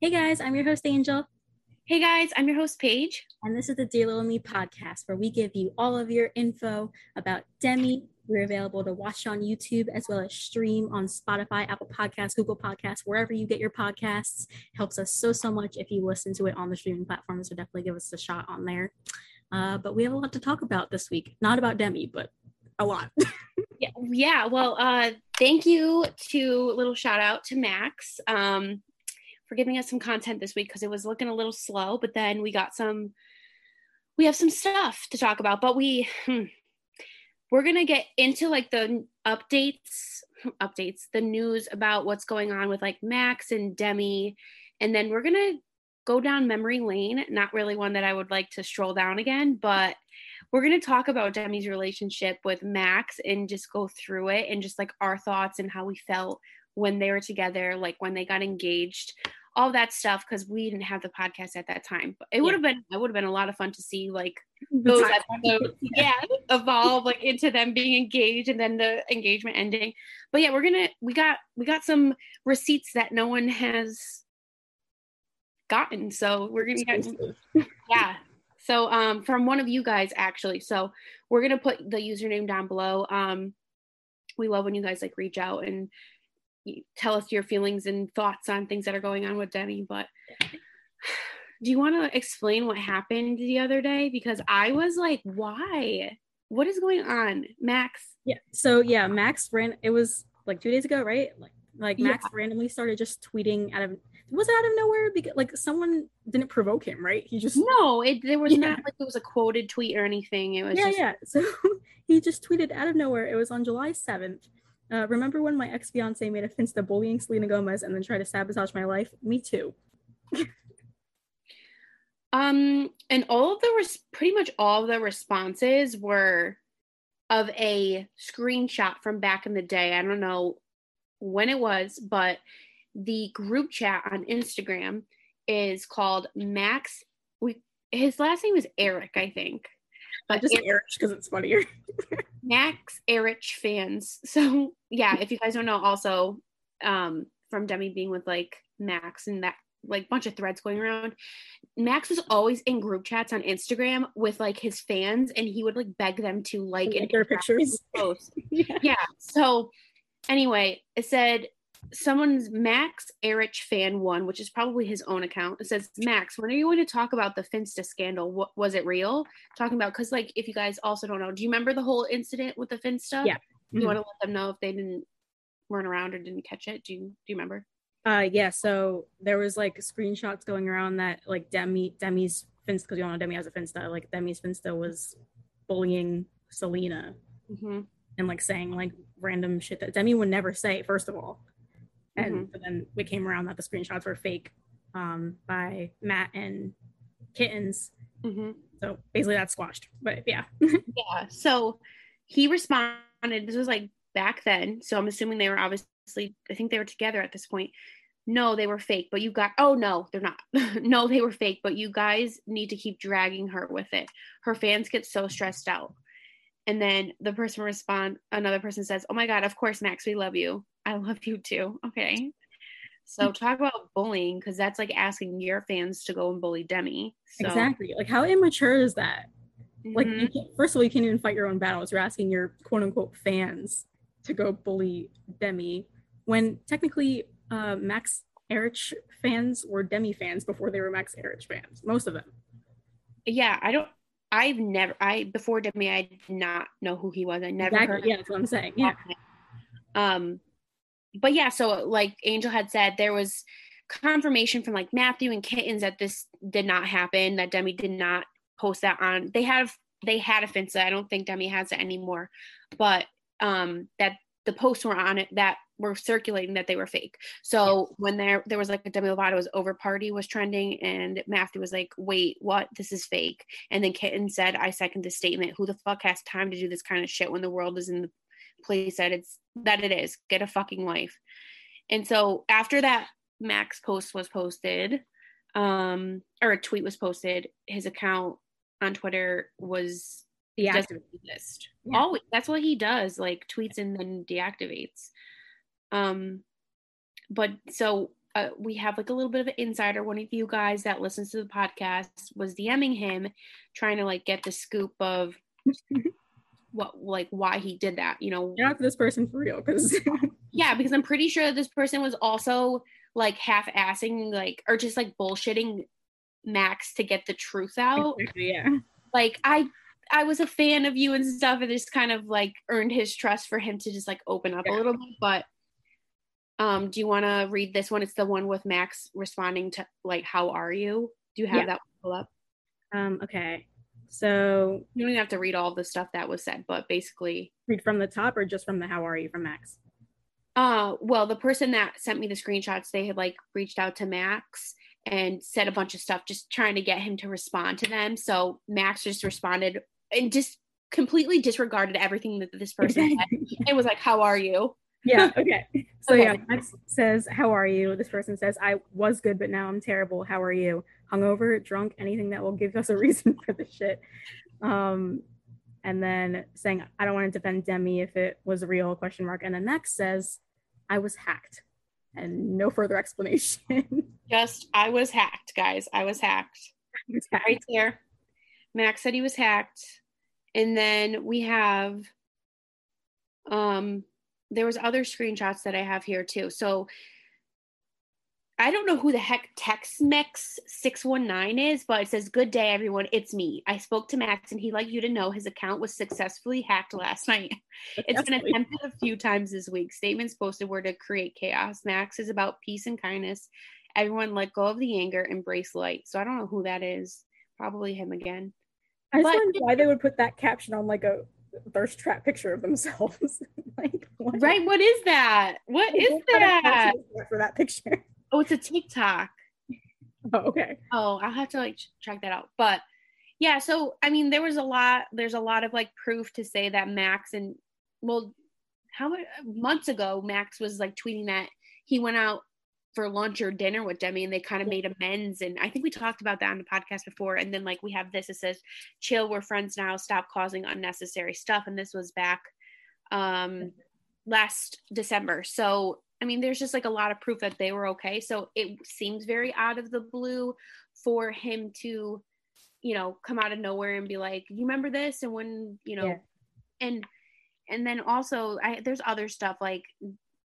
Hey guys, I'm your host Angel. Hey guys, I'm your host Paige. And this is the Dear Little Me podcast where we give you all of your info about Demi. We're available to watch on YouTube as well as stream on Spotify, Apple Podcasts, Google Podcasts, wherever you get your podcasts. It helps us so, so much if you listen to it on the streaming platforms. So definitely give us a shot on there. Uh, but we have a lot to talk about this week. Not about Demi, but a lot. yeah, yeah. Well, uh, thank you to little shout out to Max. Um, for giving us some content this week because it was looking a little slow, but then we got some we have some stuff to talk about, but we hmm, we're going to get into like the updates updates, the news about what's going on with like Max and Demi and then we're going to go down memory lane, not really one that I would like to stroll down again, but we're going to talk about Demi's relationship with Max and just go through it and just like our thoughts and how we felt when they were together, like when they got engaged, all that stuff because we didn't have the podcast at that time. But it would have been it would have been a lot of fun to see like those episodes, yeah, evolve like into them being engaged and then the engagement ending. But yeah, we're gonna we got we got some receipts that no one has gotten. So we're gonna get yeah. So um from one of you guys actually. So we're gonna put the username down below. Um we love when you guys like reach out and tell us your feelings and thoughts on things that are going on with Demi. But do you want to explain what happened the other day? Because I was like, why? What is going on, Max? Yeah. So yeah, Max ran. It was like two days ago, right? Like like Max yeah. randomly started just tweeting out of was it out of nowhere because like someone didn't provoke him, right? He just no, it there was yeah. not like it was a quoted tweet or anything. It was yeah, just... yeah. So he just tweeted out of nowhere. It was on July seventh. Uh, remember when my ex fiance made a finsta bullying Selena Gomez and then tried to sabotage my life? Me too. um, and all of the res- pretty much all of the responses were of a screenshot from back in the day. I don't know when it was, but the group chat on Instagram is called Max. We his last name is Eric, I think. But just Eric because it's funnier. Max Ehrich fans. So yeah, if you guys don't know, also um, from Demi being with like Max and that like bunch of threads going around. Max was always in group chats on Instagram with like his fans, and he would like beg them to like, like their pictures. Yeah. yeah. So anyway, it said someone's Max Ehrich fan one, which is probably his own account. It says, Max, when are you going to talk about the Finsta scandal? What was it real? Talking about because like if you guys also don't know, do you remember the whole incident with the Finsta? Yeah. Mm-hmm. You want to let them know if they didn't weren't around or didn't catch it? Do you do you remember? Uh yeah, so there was like screenshots going around that like Demi Demi's Finsta because you all know Demi has a Finsta, like Demi's Finsta was bullying Selena. Mm-hmm. And like saying like random shit that Demi would never say, first of all and mm-hmm. then we came around that the screenshots were fake um, by Matt and Kittens. Mm-hmm. So basically, that's squashed. But yeah, yeah. So he responded. This was like back then. So I'm assuming they were obviously. I think they were together at this point. No, they were fake. But you got. Oh no, they're not. no, they were fake. But you guys need to keep dragging her with it. Her fans get so stressed out. And then the person respond. Another person says, "Oh my God, of course, Max, we love you." I love you too. Okay. So talk about bullying because that's like asking your fans to go and bully Demi. So. Exactly. Like how immature is that? Mm-hmm. Like first of all, you can't even fight your own battles. You're asking your quote unquote fans to go bully Demi when technically uh, Max Ehrich fans were Demi fans before they were Max Ehrich fans. Most of them. Yeah, I don't. I've never. I before Demi, I did not know who he was. I never exactly. heard. Yeah, that's what I'm saying. Yeah. Um, but yeah, so like Angel had said, there was confirmation from like Matthew and Kittens that this did not happen, that Demi did not post that on. They have they had a Finsta. I don't think Demi has it anymore, but um that the posts were on it that were circulating that they were fake. So when there there was like a Demi Lovato's over party was trending and Matthew was like, wait, what? This is fake. And then Kitten said, I second the statement. Who the fuck has time to do this kind of shit when the world is in the place that it's that it is. Get a fucking life. And so after that max post was posted um or a tweet was posted his account on twitter was deactivated. yeah. always that's what he does like tweets and then deactivates. Um but so uh, we have like a little bit of an insider. One of you guys that listens to the podcast was DMing him, trying to like get the scoop of what like why he did that. You know, You're not this person for real, because yeah, because I'm pretty sure this person was also like half-assing like or just like bullshitting Max to get the truth out. yeah. Like I I was a fan of you and stuff and just kind of like earned his trust for him to just like open up Yeah. a little bit. But um do you want to read this one? It's the one with Max responding to like how are you? Do you have Yeah. that pull up? Um, okay. So You don't even have to read all the stuff that was said, but basically read from the top or just from the how are you from Max? Uh, well, the person that sent me the screenshots, they had like reached out to Max and said a bunch of stuff, just trying to get him to respond to them. So Max just responded and just completely disregarded everything that this person said. It was like, "How are you?" yeah, okay. So Okay. yeah, Max says, How are you? This person says, I was good, but now I'm terrible. How are you? Hungover, drunk, anything that will give us a reason for the shit. Um, and then saying, I don't want to defend Demi if it was real, question mark. And then Max says, I was hacked. And no further explanation. Just, I was hacked, guys. I was hacked. He was hacked. Right there. Max said he was hacked. And then we have um there was other screenshots that I have here too. So I don't know who the heck TextMex 619 is, but it says, Good day, everyone. It's me. I spoke to Max and he'd like you to know his account was successfully hacked last night. It's been attempted a few times this week. Statements posted were to create chaos. Max is about peace and kindness. Everyone let go of the anger, embrace light. So I don't know who that is. Probably him again. I just But- wonder why they would put that caption on like a thirst trap picture of themselves. like, what? Right? What is that? What is that? for that picture? Oh, it's a TikTok. Oh, okay. Oh, I'll have to like ch- check that out. But yeah, so I mean, there was a lot. There's a lot of like proof to say that Max and well, how many months ago Max was like tweeting that he went out for lunch or dinner with Demi and they kind of made amends. And I think we talked about that on the podcast before. And then like we have this. It says, "Chill, we're friends now. Stop causing unnecessary stuff." And this was back um last December. So I mean, there's just like a lot of proof that they were okay. So it seems very out of the blue for him to, you know, come out of nowhere and be like, "You remember this?" And when you know, Yeah. and and then also, I there's other stuff like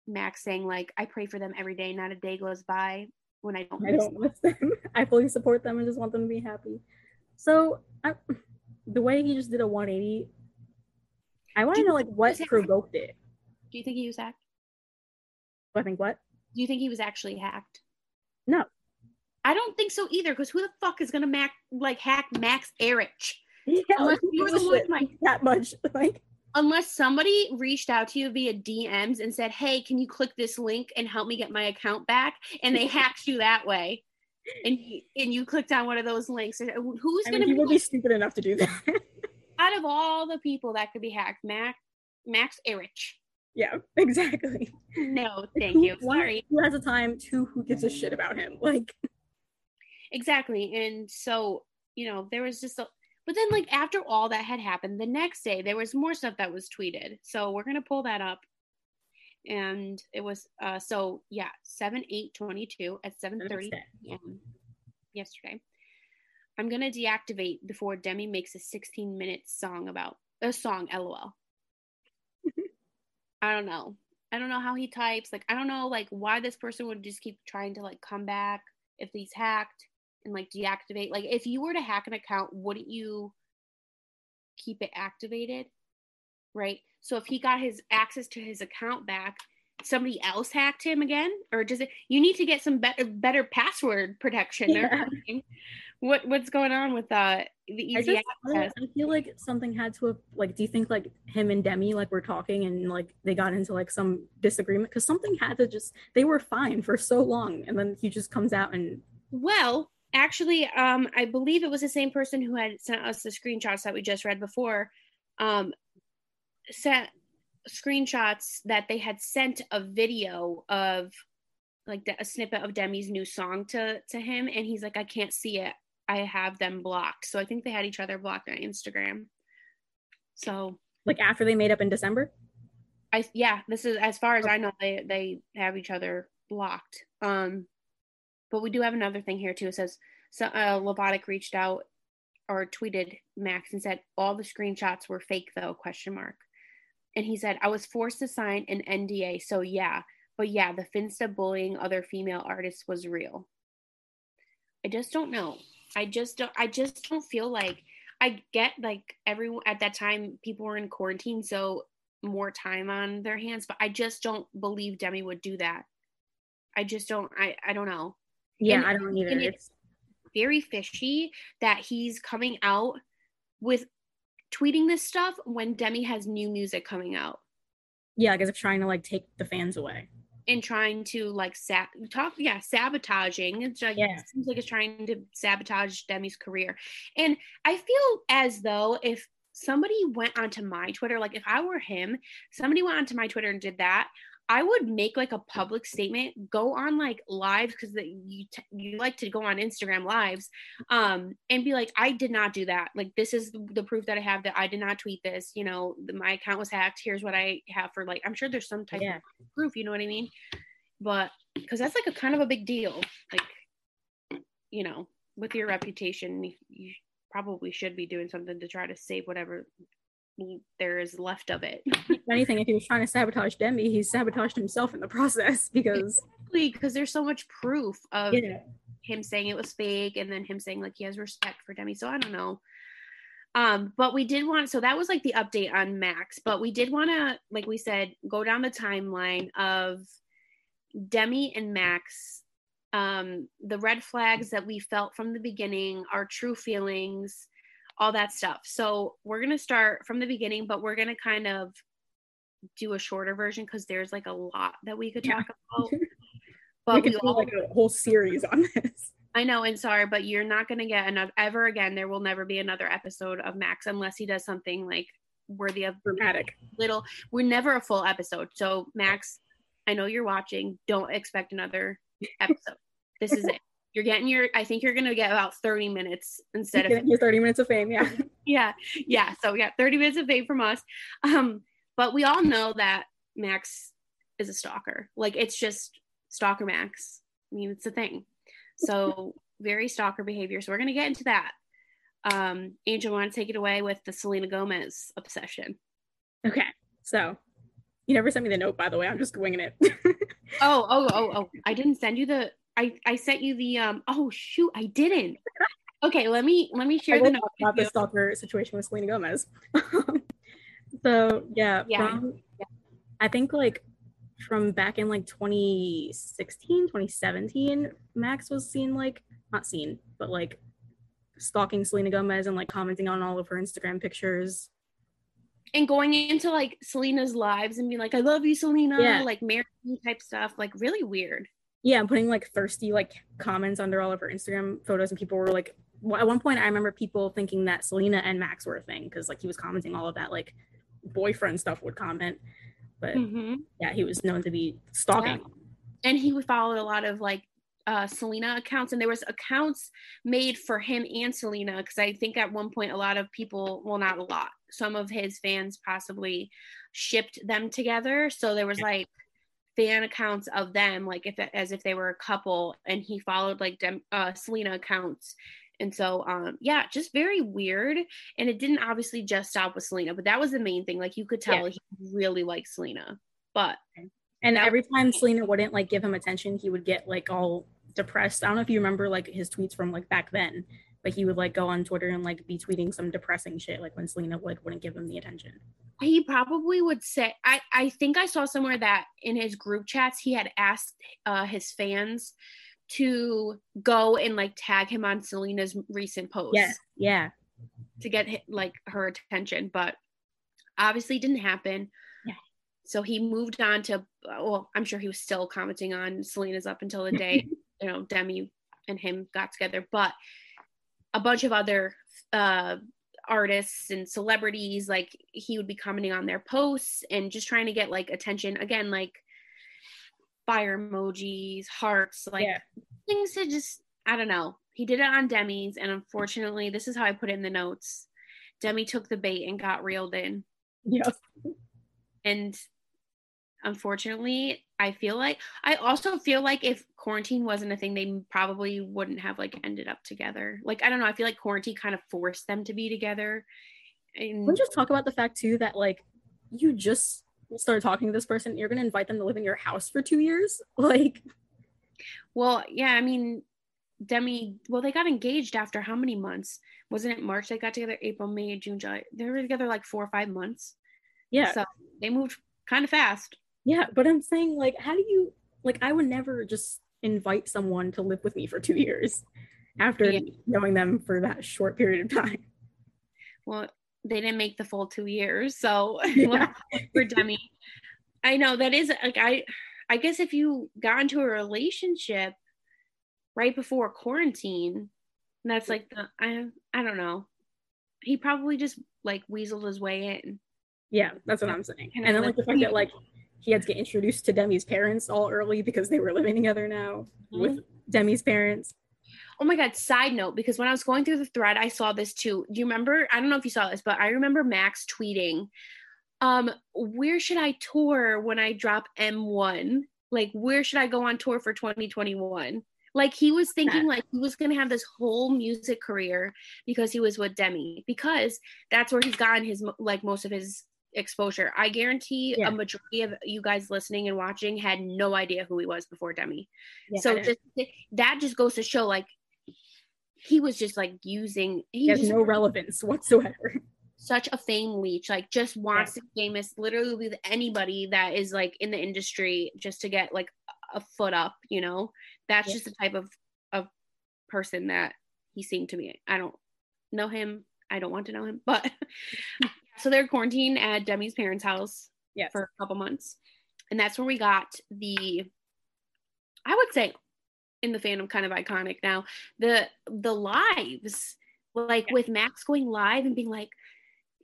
Max saying like, "I pray for them every day. Not a day goes by when I don't." I miss don't miss them. I fully support them and just want them to be happy. So I, the way he just did a 180, I want to know like what provoked it. Do you think he was hacked? I think what? Do you think he was actually hacked? No. I don't think so either. Because who the fuck is gonna mac like hack Max Ehrich? Yeah, Unless you were the one, like- that much. Like unless somebody reached out to you via DMs and said, "Hey, can you click this link and help me get my account back?" and they hacked you that way, and you, and you clicked on one of those links. Uh, who's I gonna be be stupid enough to do that. out of all the people that could be hacked? Max Max Ehrich. yeah, exactly. No, thank Who- you. Sorry. Who has a time? Two, who gives a shit about him? Like Exactly. And so, you know, there was just a but then like after all that had happened, the next day there was more stuff that was tweeted. So we're gonna pull that up. And it was uh so yeah, 7 8 22 at 7 30 p.m. yesterday. I'm gonna deactivate before Demi makes a 16 minute song about a song, lol. I don't know. I don't know how he types. Like, I don't know like why this person would just keep trying to like come back if he's hacked and like deactivate. Like, if you were to hack an account, wouldn't you keep it activated? Right. So if he got his access to his account back, somebody else hacked him again, or does it? You need to get some better better password protection or Yeah. something. What what's going on with uh the easy just I, access? I feel like something had to have like. Do you think like him and Demi like were talking and like they got into like some disagreement because something had to just they were fine for so long and then he just comes out and Well, actually, um, I believe it was the same person who had sent us the screenshots that we just read before. Um, sent screenshots that they had sent a video of like the, a snippet of Demi's new song to to him, and he's like, "I can't see it. I have them blocked." So I think they had each other blocked on Instagram. So like after they made up in December. I yeah, this is as far as I know, they they have each other blocked. Um, but we do have another thing here too. It says so uh, Lovatic reached out or tweeted Max and said all the screenshots were fake though question mark. And he said I was forced to sign an NDA, so yeah, but yeah, the Finsta bullying other female artists was real. I just don't know. I just don't I just don't feel like I get like everyone at that time people were in quarantine so more time on their hands but I just don't believe Demi would do that. I just don't I I don't know. Yeah, and, I don't either. It's very fishy that he's coming out with tweeting this stuff when Demi has new music coming out. Yeah, because of trying to like take the fans away and trying to like sa- talk yeah sabotaging it's like yeah. it seems like it's trying to sabotage demi's career and i feel as though if somebody went onto my twitter like if i were him somebody went onto my twitter and did that I would make like a public statement, go on like lives because you t- you like to go on Instagram lives, um, and be like, I did not do that. Like this is the proof that I have that I did not tweet this. You know, my account was hacked. Here's what I have for like. I'm sure there's some type yeah. of proof. You know what I mean? But because that's like a kind of a big deal. Like, you know, with your reputation, you probably should be doing something to try to save whatever there is left of it. if anything, if he was trying to sabotage Demi, he sabotaged himself in the process because because there's so much proof of yeah. him saying it was fake and then him saying like he has respect for Demi. So I don't know. Um, but we did want so that was like the update on Max, but we did want to, like we said, go down the timeline of Demi and Max, um, the red flags that we felt from the beginning, our true feelings, all that stuff. So we're going to start from the beginning, but we're going to kind of do a shorter version because there's like a lot that we could talk about. But we could we do all, like a whole series on this. I know, and sorry, but you're not going to get another ever again. There will never be another episode of Max unless he does something like worthy of dramatic. Little, we're never a full episode. So Max, I know you're watching. Don't expect another episode. this is it. You're getting your, I think you're going to get about 30 minutes instead of your 30 minutes of fame. Yeah. yeah. Yeah. So we got 30 minutes of fame from us. Um, but we all know that Max is a stalker. Like it's just stalker Max. I mean, it's a thing. So very stalker behavior. So we're going to get into that. Um, Angel, want to take it away with the Selena Gomez obsession? Okay. So you never sent me the note, by the way. I'm just winging it. oh, oh, oh, oh. I didn't send you the I I sent you the um. Oh shoot, I didn't. Okay, let me let me share the note about the stalker situation with Selena Gomez. so yeah, yeah. From, yeah, I think like from back in like 2016, 2017, Max was seen like not seen, but like stalking Selena Gomez and like commenting on all of her Instagram pictures. And going into like Selena's lives and being like, I love you, Selena, yeah. like marry type stuff, like really weird yeah, I'm putting like thirsty like comments under all of her Instagram photos, and people were like, at one point, I remember people thinking that Selena and Max were a thing because like he was commenting all of that like boyfriend stuff would comment, but mm-hmm. yeah, he was known to be stalking. Yeah. And he would follow a lot of like uh, Selena accounts, and there was accounts made for him and Selena because I think at one point a lot of people, well, not a lot, some of his fans possibly shipped them together. So there was like fan accounts of them like if as if they were a couple and he followed like dem, uh, selena accounts. And so um yeah just very weird. And it didn't obviously just stop with selena but that was the main thing. Like you could tell yeah. he really liked selena. But and every time selena wouldn't like give him attention he would get like all depressed. I don't know if you remember like his tweets from like back then but he would like go on twitter and like be tweeting some depressing shit like when selena like wouldn't give him the attention. He probably would say i i think i saw somewhere that in his group chats he had asked uh, his fans to go and like tag him on selena's recent post. Yeah yeah. To get like her attention but obviously didn't happen. Yeah. So he moved on to well i'm sure he was still commenting on selena's up until the day you know demi and him got together but a bunch of other uh artists and celebrities like he would be commenting on their posts and just trying to get like attention. Again like fire emojis hearts like yeah. things to just i don't know. He did it on demi's and unfortunately this is how i put it in the notes. Demi took the bait and got reeled in. Yes and unfortunately I feel like I also feel like if quarantine wasn't a thing, they probably wouldn't have like ended up together. Like I don't know, I feel like quarantine kind of forced them to be together. And we just talk about the fact too that like you just started talking to this person, you're gonna invite them to live in your house for two years. Like well, yeah, I mean Demi, well, they got engaged after how many months? Wasn't it March they got together? April, May, June, July. They were together like four or five months. Yeah. So they moved kind of fast. Yeah, but I'm saying like how do you like I would never just invite someone to live with me for two years after yeah. knowing them for that short period of time. Well, they didn't make the full two years, so yeah. for Demi. I know that is like I I guess if you got into a relationship right before quarantine, that's like the I I don't know. He probably just like weaseled his way in. Yeah, that's what I'm saying. And, and then like the fact that like he had to get introduced to Demi's parents all early because they were living together now mm-hmm. with Demi's parents. Oh my god, side note, because when I was going through the thread, I saw this too. Do you remember? I don't know if you saw this, but I remember Max tweeting, um, where should I tour when I drop M1? Like, where should I go on tour for 2021? Like he was thinking like he was gonna have this whole music career because he was with Demi, because that's where he's gotten his like most of his exposure. I guarantee yeah. a majority of you guys listening and watching had no idea who he was before Demi. Yeah, so just, that just goes to show like he was just like using he has no relevance whatsoever. Such a fame leech, like just wants yeah. to be famous literally with anybody that is like in the industry just to get like a foot up, you know. That's just the type of of person that he seemed to me. I don't know him. I don't want to know him, but so they're quarantined at Demi's parents' house yes. for a couple months. And that's where we got the I would say in the fandom kind of iconic now, the the lives. Like yeah. with Max going live and being like,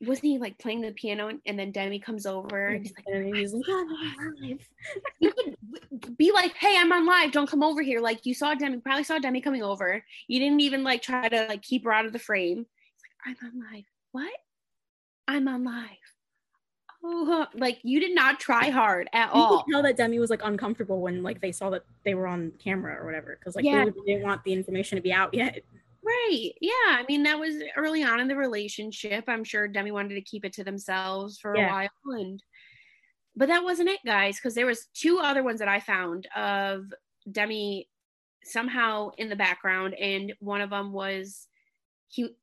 wasn't he like playing the piano and, and then Demi comes over and he's like, and he's like I'm live. you could be like, hey, I'm on live. Don't come over here. Like you saw Demi, probably saw Demi coming over. You didn't even like try to like keep her out of the frame. He's like, I'm on live. What? I'm on live. Oh, like you did not try hard at you all. You could tell that Demi was like uncomfortable when like they saw that they were on camera or whatever, because like yeah. they didn't want the information to be out yet. Right. Yeah. I mean, that was early on in the relationship. I'm sure Demi wanted to keep it to themselves for yeah. a while, and but that wasn't it, guys. Because there was two other ones that I found of Demi somehow in the background, and one of them was he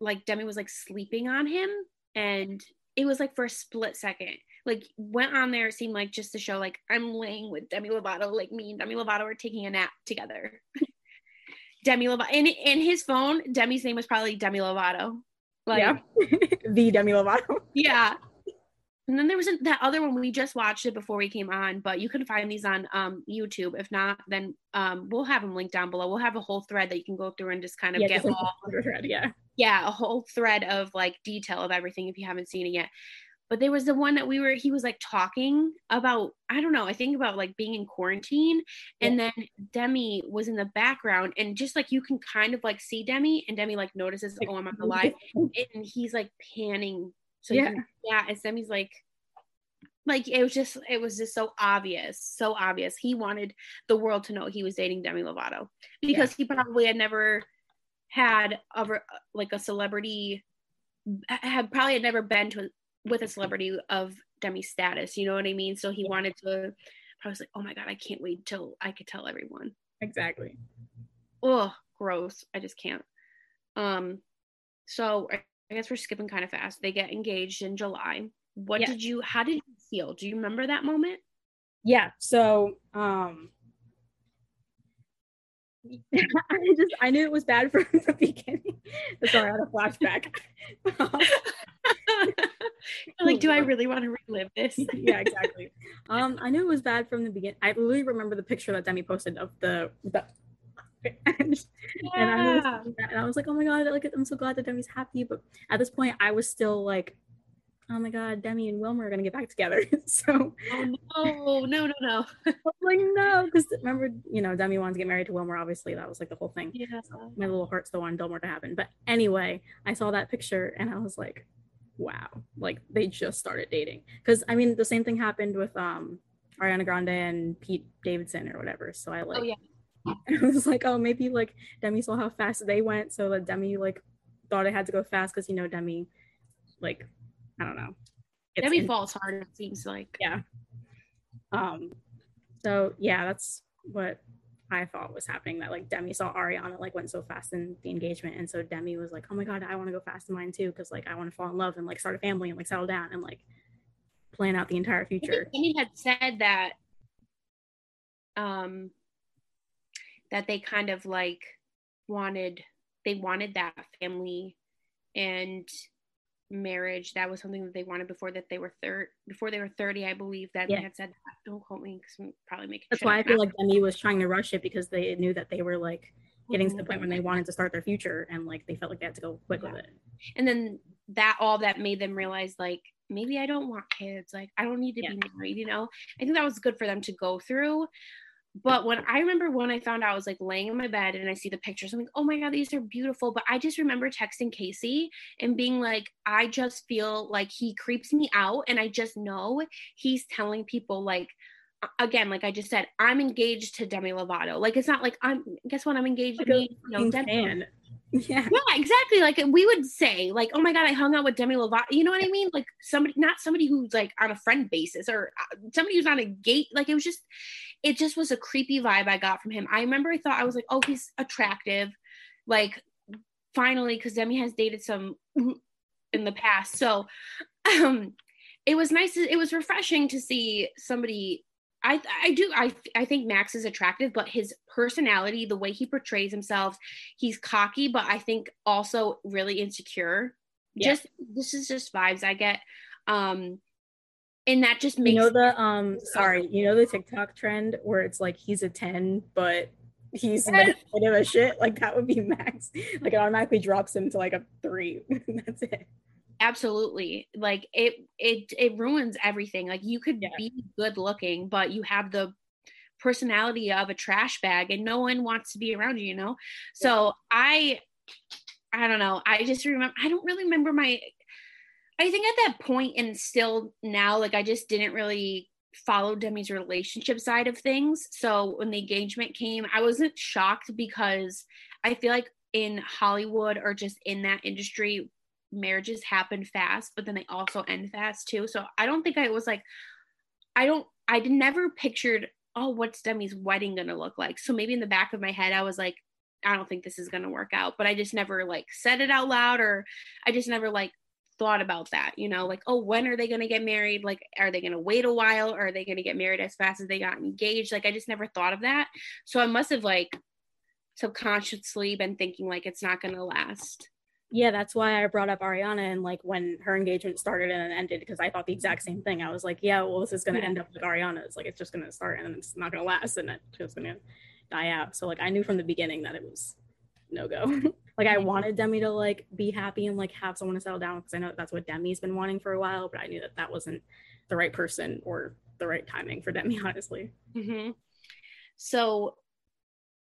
like Demi was like sleeping on him and it was like for a split second. Like went on there it seemed like just to show like i'm laying with demi lovato like me and demi lovato are taking a nap together. Demi lovato and in his phone demi's name was probably demi lovato. Like yeah. The demi lovato. Yeah and then there was that other one we just watched it before we came on, but you can find these on um, YouTube. If not, then um, we'll have them linked down below. We'll have a whole thread that you can go through and just kind of yeah, get all thread, yeah, yeah, a whole thread of like detail of everything if you haven't seen it yet. But there was the one that we were he was like talking about I don't know I think about like being in quarantine and yeah. then Demi was in the background and just like you can kind of like see Demi and Demi like notices oh I'm on the live and he's like panning so yeah, yeah, and Demi's like, like it was just it was just so obvious, so obvious. He wanted the world to know he was dating Demi Lovato because yeah. he probably had never had ever like a celebrity had probably had never been to with a celebrity of Demi's status. You know what I mean? So he wanted to. I was like, oh my god, I can't wait till I could tell everyone. Exactly. Oh, gross. I just can't. Um, so I guess we're skipping kind of fast. They get engaged in July. What yeah. did you how did you feel? Do you remember that moment? Yeah. So um I just I knew it was bad from the beginning. Sorry, I had a flashback. like, do I really want to relive this? yeah, exactly. Um, I knew it was bad from the beginning. I really remember the picture that Demi posted of the the and, yeah. and, I was, and I was like, oh my god, like I'm so glad that Demi's happy. But at this point, I was still like, oh my god, Demi and Wilmer are gonna get back together. so oh no, no, no, no. like no, because remember, you know, Demi wanted to get married to Wilmer. Obviously, that was like the whole thing. Yeah. So my little heart still wanted Wilmer to happen. But anyway, I saw that picture and I was like, wow, like they just started dating. Because I mean, the same thing happened with um Ariana Grande and Pete Davidson or whatever. So I like Oh yeah. I was like, oh, maybe like Demi saw how fast they went, so that Demi like thought it had to go fast because you know Demi, like, I don't know. It's Demi in- falls hard. It seems like. yeah. Um. So yeah, that's what I thought was happening. That like Demi saw Ariana like went so fast in the engagement, and so Demi was like, oh my god, I want to go fast in mine too, because like I want to fall in love and like start a family and like settle down and like plan out the entire I future. Demi had said that um that they kind of like wanted they wanted that family and marriage that was something that they wanted before that they were third before they were 30 i believe that Yeah. they had said that don't quote me because i'm probably making That's why I feel now. like Demi was trying to rush it because they knew that they were like getting to the point mm-hmm. when they wanted to start their future and like they felt like they had to go quick with it. and then that all that made them realize like maybe i don't want kids like i don't need to Yeah. be married you know i think that was good for them to go through but when i remember when i found out i was like laying in my bed and i see the pictures i'm like oh my god these are beautiful but i just remember texting casey and being like i just feel like he creeps me out and i just know he's telling people like again like i just said i'm engaged to demi lovato like it's not like i'm guess what i'm engaged Like to a me you know, Demi- fan. Yeah. yeah, exactly. Like we would say, like, oh my god, I hung out with Demi Lovato. You know what I mean? Like somebody, not somebody who's like on a friend basis or uh, somebody who's on a gate. Like it was just, it just was a creepy vibe I got from him. I remember I thought I was like, oh, he's attractive. Like finally, because Demi has dated some in the past, so um, it was nice. It was refreshing to see somebody. I I do I I think Max is attractive, but his personality, the way he portrays himself, he's cocky, but I think also really insecure. Yeah. Just this is just vibes I get. Um and that just makes You know the um sorry, you know the TikTok trend where it's like he's a 10, but he's Yes. manipulative as shit. Like that would be max. Like it automatically drops him to like a three. That's it. absolutely like it it it ruins everything. Like you could Yeah. be good looking, but you have the personality of a trash bag and no one wants to be around you, you know? So I I don't know. I just remember I don't really remember my I think at that point and still now, like I just didn't really follow Demi's relationship side of things. So when the engagement came, I wasn't shocked because I feel like in Hollywood or just in that industry, marriages happen fast, but then they also end fast too. So I don't think I was like, I don't, I'd never pictured, oh, what's Demi's wedding gonna look like? So maybe in the back of my head, I was like, I don't think this is gonna work out, but I just never like said it out loud or I just never like thought about that, you know, like, oh, when are they going to get married? Like, are they going to wait a while? Or are they going to get married as fast as they got engaged? Like, I just never thought of that. So I must have like subconsciously been thinking like it's not going to last. Yeah, that's why I brought up Ariana and like when her engagement started and ended because I thought the exact same thing. I was like, yeah, well, this is gonna Yeah. end up like Ariana's. Like it's just gonna start and it's not gonna last and it's just gonna die out. So like I knew from the beginning that it was no go. like I wanted Demi to like be happy and like have someone to settle down because I know that that's what Demi's been wanting for a while, but I knew that that wasn't the right person or the right timing for Demi, honestly. Mm-hmm. So,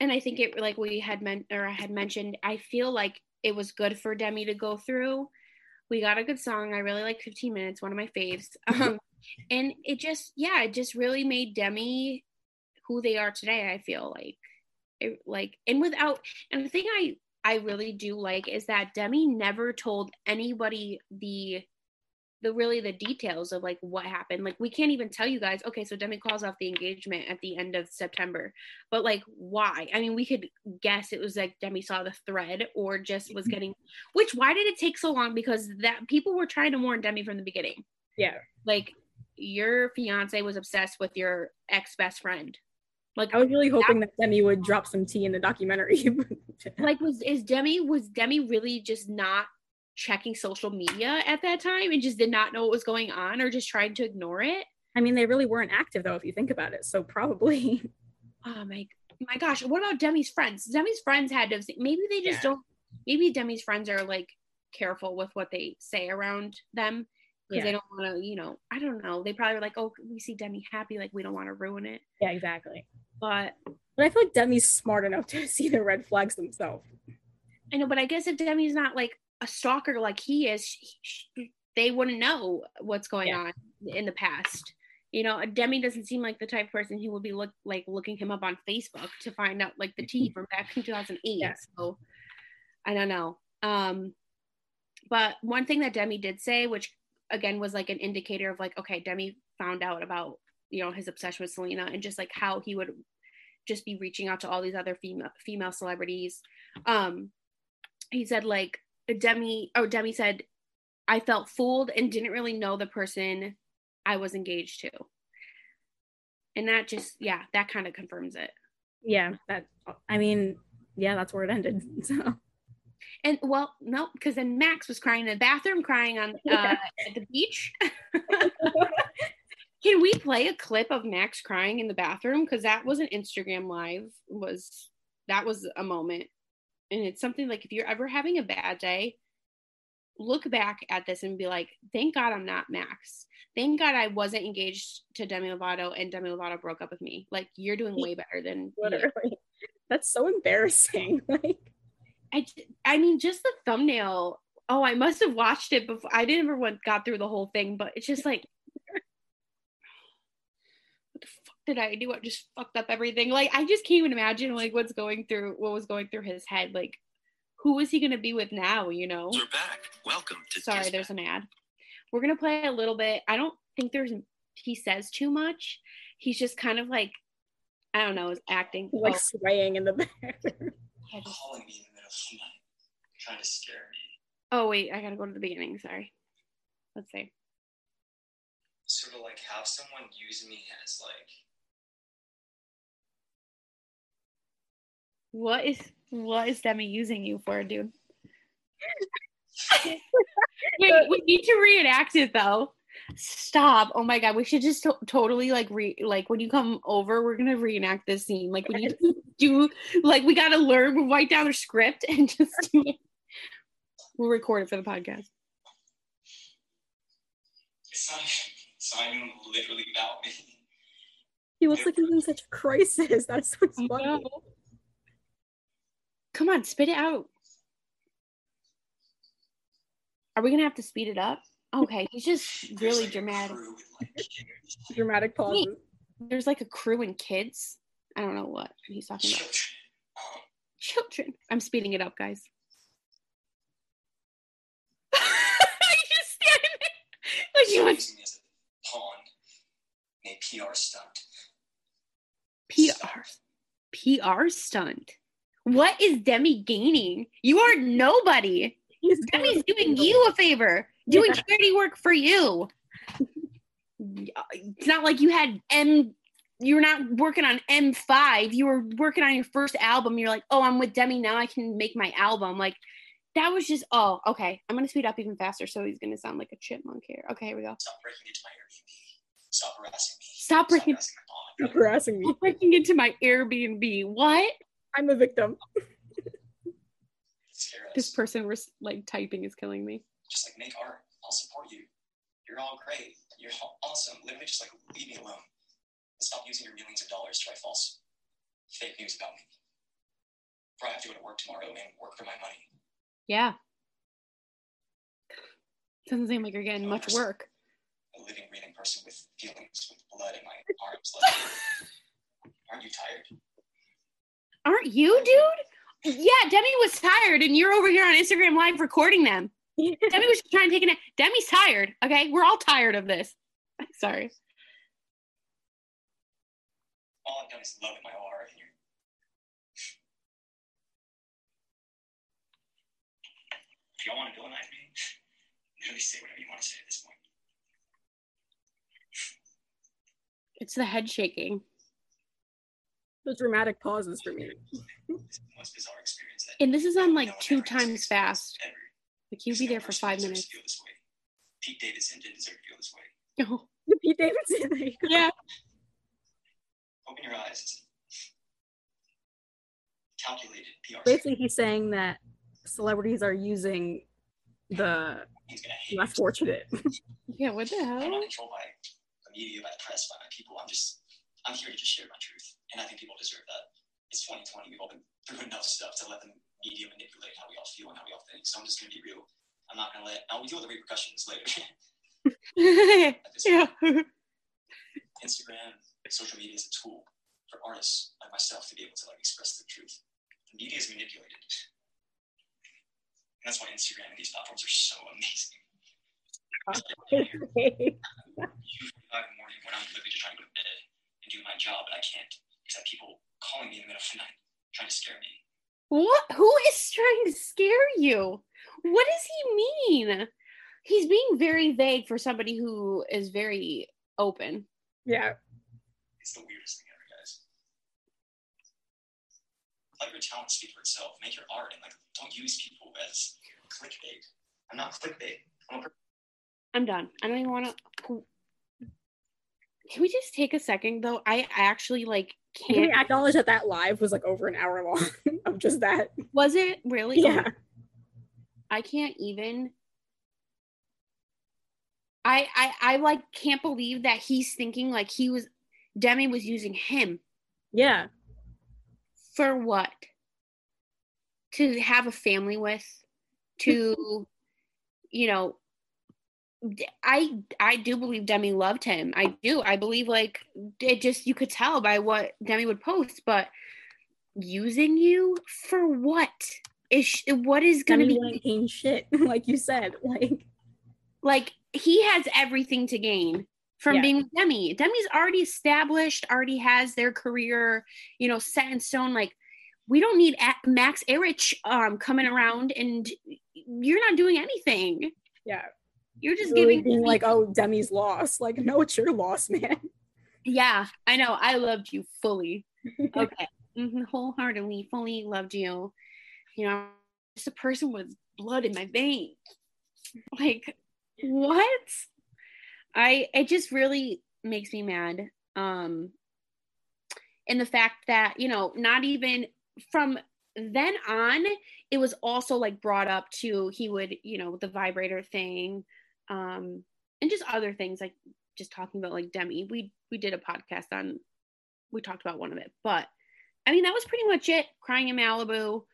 and I think it like we had meant or I had mentioned, I feel like it was good for Demi to go through. We got a good song. I really like 15 minutes, one of my faves. Um, and it just, yeah, it just really made Demi who they are today. I feel like, it, like, and without, and the thing I I really do like is that Demi never told anybody the the really the details of like what happened. Like we can't even tell you guys, okay, so Demi calls off the engagement at the end of September. But like why? I mean, we could guess it was like Demi saw the thread or just was mm-hmm. getting which why did it take so long? Because that people were trying to warn Demi from the beginning. Yeah. Like your fiance was obsessed with your ex best friend. Like I was really hoping that Demi would drop some tea in the documentary. like was is Demi was Demi really just not checking social media at that time and just did not know what was going on or just tried to ignore it? I mean, they really weren't active though, if you think about it. So probably. Oh my my gosh, what about Demi's friends? Demi's friends had to maybe they just Yeah. don't maybe Demi's friends are like careful with what they say around them because Yeah. they don't want to, you know, I don't know. They probably were like, "Oh, we see Demi happy, like we don't want to ruin it." Yeah, exactly. But But I feel like Demi's smart enough to see the red flags themselves. I know, but I guess if Demi's not like a stalker like he is, she, she, they wouldn't know what's going Yeah. on in the past. you know, Demi doesn't seem like the type of person who would be look like looking him up on Facebook to find out like the tea from back in 2008. Yeah. So I don't know. Um, but one thing that Demi did say, which again was like an indicator of like, okay, Demi found out about you know his obsession with Selena and just like how he would just be reaching out to all these other female female celebrities. Um, he said like Demi or Demi said, I felt fooled and didn't really know the person I was engaged to. And that just, yeah, that kind of confirms it. Yeah, that, I mean, yeah, that's where it ended. So. And well, no, because then Max was crying in the bathroom, crying on uh, at the beach. Can we play a clip of Max crying in the bathroom? Because that was an Instagram live. Was that was a moment, and it's something like if you're ever having a bad day, look back at this and be like, thank God I'm not Max. Thank God I wasn't engaged to Demi Lovato and Demi Lovato broke up with me. Like you're doing way better than literally. Me. That's so embarrassing. like I I mean just the thumbnail. Oh, I must have watched it before. I didn't ever went, got through the whole thing, but it's just like what the fuck did I do? I just fucked up everything. Like I just can't even imagine like what's going through what was going through his head. Like who is he going to be with now? You know. We're back. Welcome to. Sorry, there's an ad. We're gonna play a little bit. I don't think there's he says too much. He's just kind of like, I don't know, is acting like oh. swaying in the back. Calling me in the middle of the night, trying to scare me. Oh wait, I gotta go to the beginning. Sorry. Let's see. Sort of like how someone use me as like. What is what is Demi using you for, dude? Wait, we need to reenact it though. Stop! Oh my god, we should just to- totally like re like when you come over, we're gonna reenact this scene. Like when you do, like we gotta learn. We write down the script and just do it. We'll record it for the podcast. It's not, it's not even literally about me. He looks like he's in such a crisis. That's so funny. Come on, spit it out. Are we gonna have to speed it up? Okay, he's just really dramatic. dramatic pauses. Wait, there's like a crew and kids. I don't know what he's talking about. Children. I'm speeding it up, guys. just standing there. Like you want pawn a PR stunt. PR. PR stunt. What is Demi gaining? You are nobody. He's Demi's doing you a favor, doing yeah. charity work for you. It's not like you had M. You're not working on M5. You were working on your first album. You're like, oh, I'm with Demi now. I can make my album. Like, that was just oh, okay. I'm gonna speed up even faster, so he's gonna sound like a chipmunk here. Okay, here we go. Stop breaking into my Airbnb. Stop harassing me. Stop breaking. Stop harassing me. Stop breaking into my Airbnb. What? I'm a victim. this person was like typing is killing me. Just like make art. I'll support you. You're all great. You're all awesome. Literally just like leave me alone. And stop using your millions of dollars to write false fake news about me. Bro, I have to go to work tomorrow and work for my money. Yeah. Doesn't seem like you're getting much person, work. A living, breathing person with feelings, with blood in my arms. Like, aren't you tired? Aren't you, dude? Yeah, Demi was tired, and you're over here on Instagram Live recording them. Demi was trying to take a nap. Demi's tired. Okay, we're all tired of this. Sorry. All I've done is love my whole heart here. If y'all want to villainize me, really say whatever you want to say at this point. It's the head shaking the dramatic pauses for me. and this is on like two times fast. Like you'll be there for five minutes. Pete Davidson didn't deserve to feel this way. Oh. Pete Davidson. Yeah. Open your eyes. Calculated PR. Basically, he's saying that celebrities are using the less fortunate. yeah, what the hell? I'm not controlled by the media, by the press, by my people. I'm just, I'm here to just share my truth. And I think people deserve that. It's 2020. We've all been through enough stuff to let the media manipulate how we all feel and how we all think. So I'm just going to be real. I'm not going to let, I'll deal with the repercussions later. yeah. Instagram, social media is a tool for artists like myself to be able to like express the truth. The media is manipulated. And that's why Instagram and these platforms are so amazing. five in the morning when I'm literally just trying to go to bed and do my job, but I can't because I have people calling me in the middle of the night trying to scare me. What? Who is trying to scare you? What does he mean? He's being very vague for somebody who is very open. Yeah. It's the weirdest thing ever, guys. Let your talent speak for itself. Make your art and like don't use people as clickbait. I'm not clickbait. I'm, a- I'm done. I don't even want to. Can we just take a second though? I actually like Can we can't. acknowledge that that live was like over an hour long of just that? Was it really? Yeah. I can't even. I I I like can't believe that he's thinking like he was Demi was using him Yeah. for what? To have a family with, to you know. I I do believe Demi loved him. I do. I believe like it just you could tell by what Demi would post, but using you for what? Is sh- what is going to be gain shit, like you said. Like like he has everything to gain from Yeah. being with Demi. Demi's already established, already has their career, you know, set in stone. Like we don't need Max Ehrich um coming around and you're not doing anything. yeah. You're just Really giving being like, oh, Demi's lost. Like, no, it's your loss, man. Yeah, I know. I loved you fully. Okay. Mhm, Wholeheartedly, fully loved you. You know, just a person with blood in my veins. Like, what? I it just really makes me mad. Um and the fact that, you know, not even from then on, it was also like brought up to he would, you know, the vibrator thing, um, and just other things like just talking about like Demi. We we did a podcast on we talked about one of it, but I mean that was pretty much it. Crying in Malibu.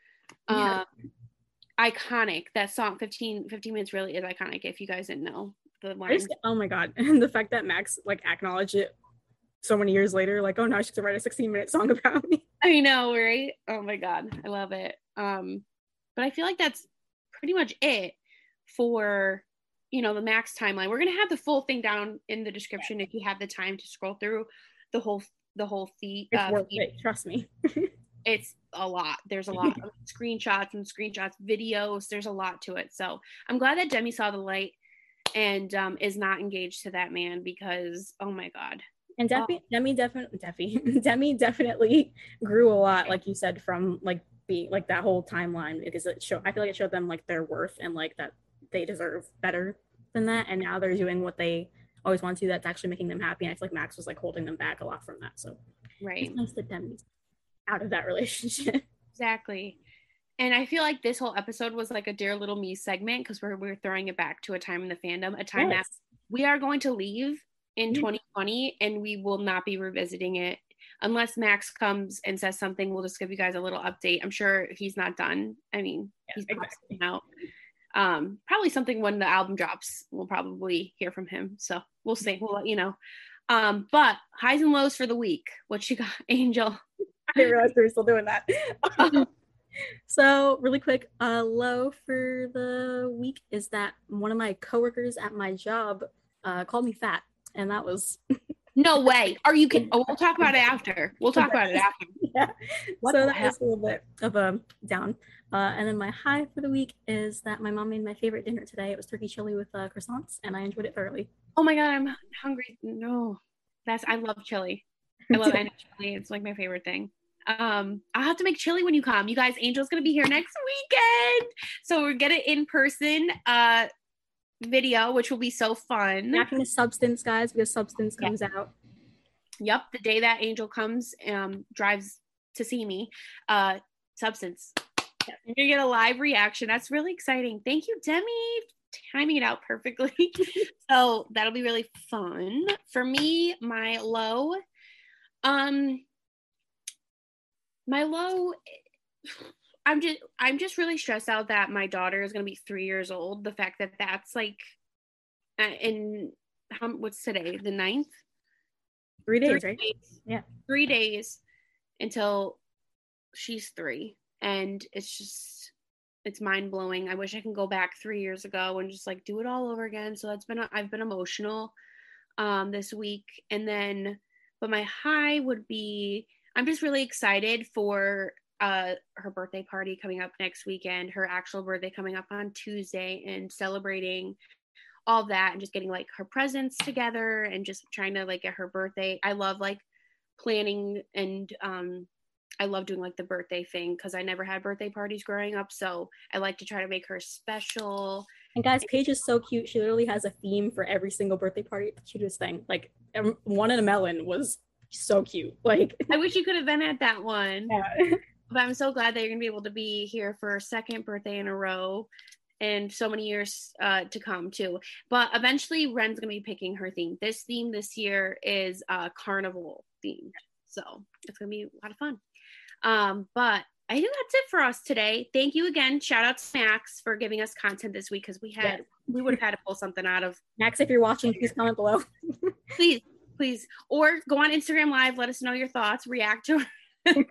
Yeah. Um iconic. That song 15 15 minutes really is iconic if you guys didn't know the line. just- oh my god. And the fact that Max like acknowledged it so many years later, like, oh no, she's gonna write a 16 minute song about me. I know, right? Oh my god, I love it. Um, but I feel like that's pretty much it for you know the max timeline. We're gonna have the full thing down in the description if you have the time to scroll through the whole the whole feed. It's uh, worth feed. it, trust me. It's a lot. There's a lot of screenshots and screenshots, videos. There's a lot to it. So I'm glad that Demi saw the light and um, is not engaged to that man because oh my god, And Demi, Demi definitely, Demi, Demi definitely grew a lot, like you said, from like being like that whole timeline because it showed. I feel like it showed them like their worth and like that they deserve better than that. And now they're doing what they always want to. That's actually making them happy. And I feel like Max was like holding them back a lot from that. So right? it's nice that Demi's out of that relationship. Exactly. And I feel like this whole episode was like a dear little me segment because we're we're throwing it back to a time in the fandom, a time that we are going to leave in 2020 and we will not be revisiting it unless Max comes and says something. We'll just give you guys a little update. I'm sure he's not done. I mean, Yeah, he's exactly. out. Um, probably something when the album drops, we'll probably hear from him. So we'll see. We'll let you know. Um, but highs and lows for the week. What you got, Angel? I didn't realize we were still doing that. so really quick, uh, low for the week is that one of my coworkers at my job uh, called me fat, and that was No way. Are you kidding? Oh, we'll talk about it after. We'll talk about it after. yeah. What so that hell? was a little bit of a down. Uh, and then my high for the week is that my mom made my favorite dinner today. It was turkey chili with uh, croissants, and I enjoyed it thoroughly. Oh my god, I'm hungry. No, that's I love chili. I love any chili. It's like my favorite thing. Um, I'll have to make chili when you come. You guys, Angel's gonna be here next weekend, so we're gonna in person uh video, which will be so fun. Back into substance, guys, because substance comes out. Yep, the day that Angel comes, um, drives to see me. Uh, substance. You're gonna get a live reaction. That's really exciting. Thank you, Demi, timing it out perfectly. so that'll be really fun. For me, my low, um, my low. I'm just I'm just really stressed out that my daughter is gonna be three years old. The fact that that's like, uh, in how what's today the ninth Three days, three right? days. Yeah. Three days until she's three. And it's just it's mind blowing. I wish I can go back three years ago and just like do it all over again. So that's been I've been emotional um this week. And then but my high would be I'm just really excited for uh her birthday party coming up next weekend, her actual birthday coming up on Tuesday and celebrating all that and just getting like her presents together and just trying to like get her birthday. I love like planning and um I love doing like the birthday thing because I never had birthday parties growing up. So I like to try to make her special. And guys, Paige is so cute. She literally has a theme for every single birthday party. The cutest thing. Like um, one in a melon was so cute. Like I wish you could have been at that one. yeah. But I'm so glad that you're gonna be able to be here for a second birthday in a row and so many years uh, to come too. But eventually Ren's gonna be picking her theme. This theme this year is uh, carnival themed. It's gonna be a lot of fun. Um, but I think that's it for us today. Thank you again. Shout out to Max for giving us content this week because we had Yes. we would have had to pull something out of Max, if you're watching, please comment below. please, please, or go on Instagram live, let us know your thoughts, react to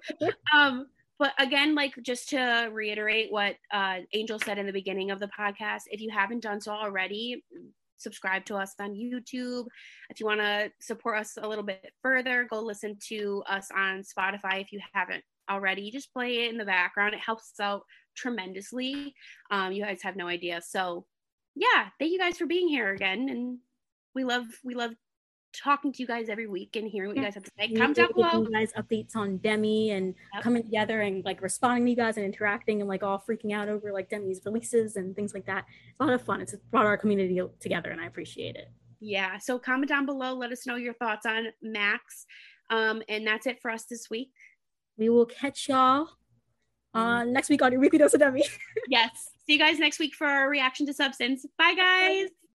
um but again like just to reiterate what uh angel said in the beginning of the podcast if you haven't done so already subscribe to us on youtube. If you want to support us a little bit further go listen to us on spotify if you haven't already. Just play it in the background. It helps us out tremendously. Um you guys have no idea. So yeah thank you guys for being here again and we love we love talking to you guys every week and hearing what you guys have to say comment down below you guys updates on Demi and Yep. coming together and like responding to you guys and interacting and like all freaking out over like Demi's releases and things like that. It's a lot of fun. It's brought our community together and I appreciate it. Yeah. So comment down below. Let us know your thoughts on Max. Um, and that's it for us this week. We will catch y'all uh, next week on your weekly dose of Demi. Yes. See you guys next week for our reaction to substance. Bye, guys.